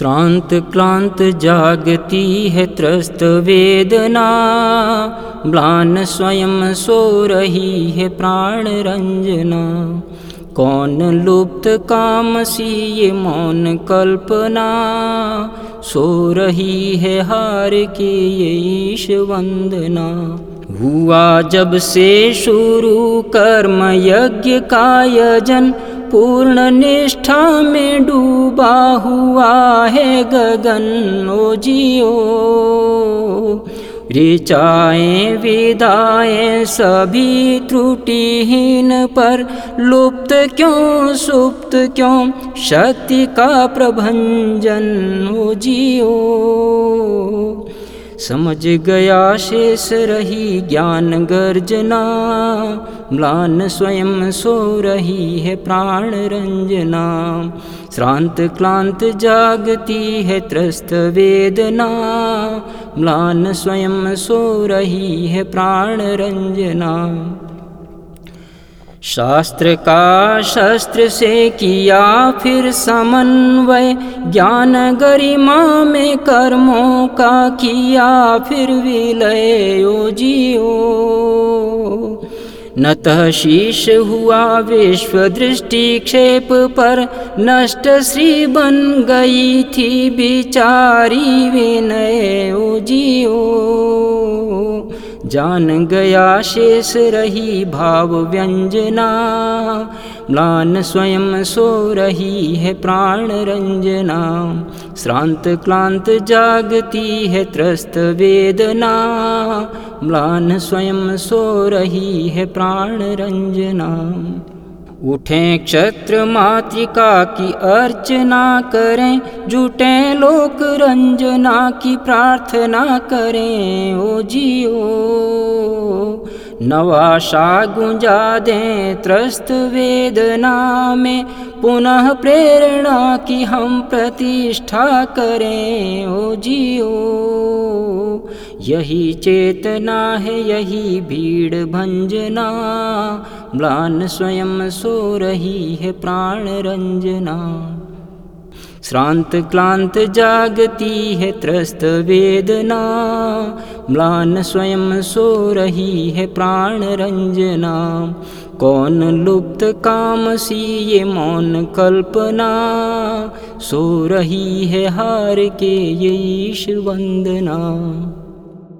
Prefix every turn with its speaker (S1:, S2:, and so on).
S1: श्रांत क्लांत जागती है त्रस्त वेदना, म्लान स्वयं सो रही है प्राण रंजना। कौन लुप्त काम सी ये मौन कल्पना, सो रही है हार के ये ईश वंदना। हुआ जब से शुरू कर्म यज्ञ का यजन पूर्ण निष्ठा में डूबा हुआ है गगन ओ जियो। ऋचाएँ, विदाएँ, सभी त्रुटिहीन पर लुप्त क्यों, सुप्त क्यों? शक्ति का प्रभंजन ओ जियो। समझ गया शेष रही ज्ञान गर्जना म्लान स्वयं सो रही है प्राण रंजना। श्रांत क्लांत जागती है त्रस्त वेदना म्लान स्वयं सो रही है प्राण रंजना शास्त्र का शस्त्र से किया फिर समन्वय ज्ञान गरिमा में कर्मों का किया फिर विलय ओ जियो नतः शीश हुआ विश्व दृष्टि क्षेप पर, नष्ट श्री बन गई थी बिचारी विनय ओ जियो जान गया शेष रही भाव व्यंजना म्लान स्वयं सो रही है प्राण रंजना। श्रांत क्लांत जागती है त्रस्त वेदना म्लान स्वयं सो रही है प्राण रंजना उठें क्षत्र मातृका की अर्चना करें, जुटें लोक रंजना की प्रार्थना करें। ओ जियो नवाशा गुंजा दें त्रस्त वेदना में, पुनः प्रेरणा की हम प्रतिष्ठा करें। ओ जियो यही चेतना है, यही भीड़ भंजना। म्लान स्वयं सो रही है प्राण रंजना। श्रांत क्लांत जागती है त्रस्त वेदना। म्लान स्वयं सो रही है प्राण रंजना। कौन लुप्त काम सी ये मौन कल्पना। सो रही है हार के ये ईश वंदना।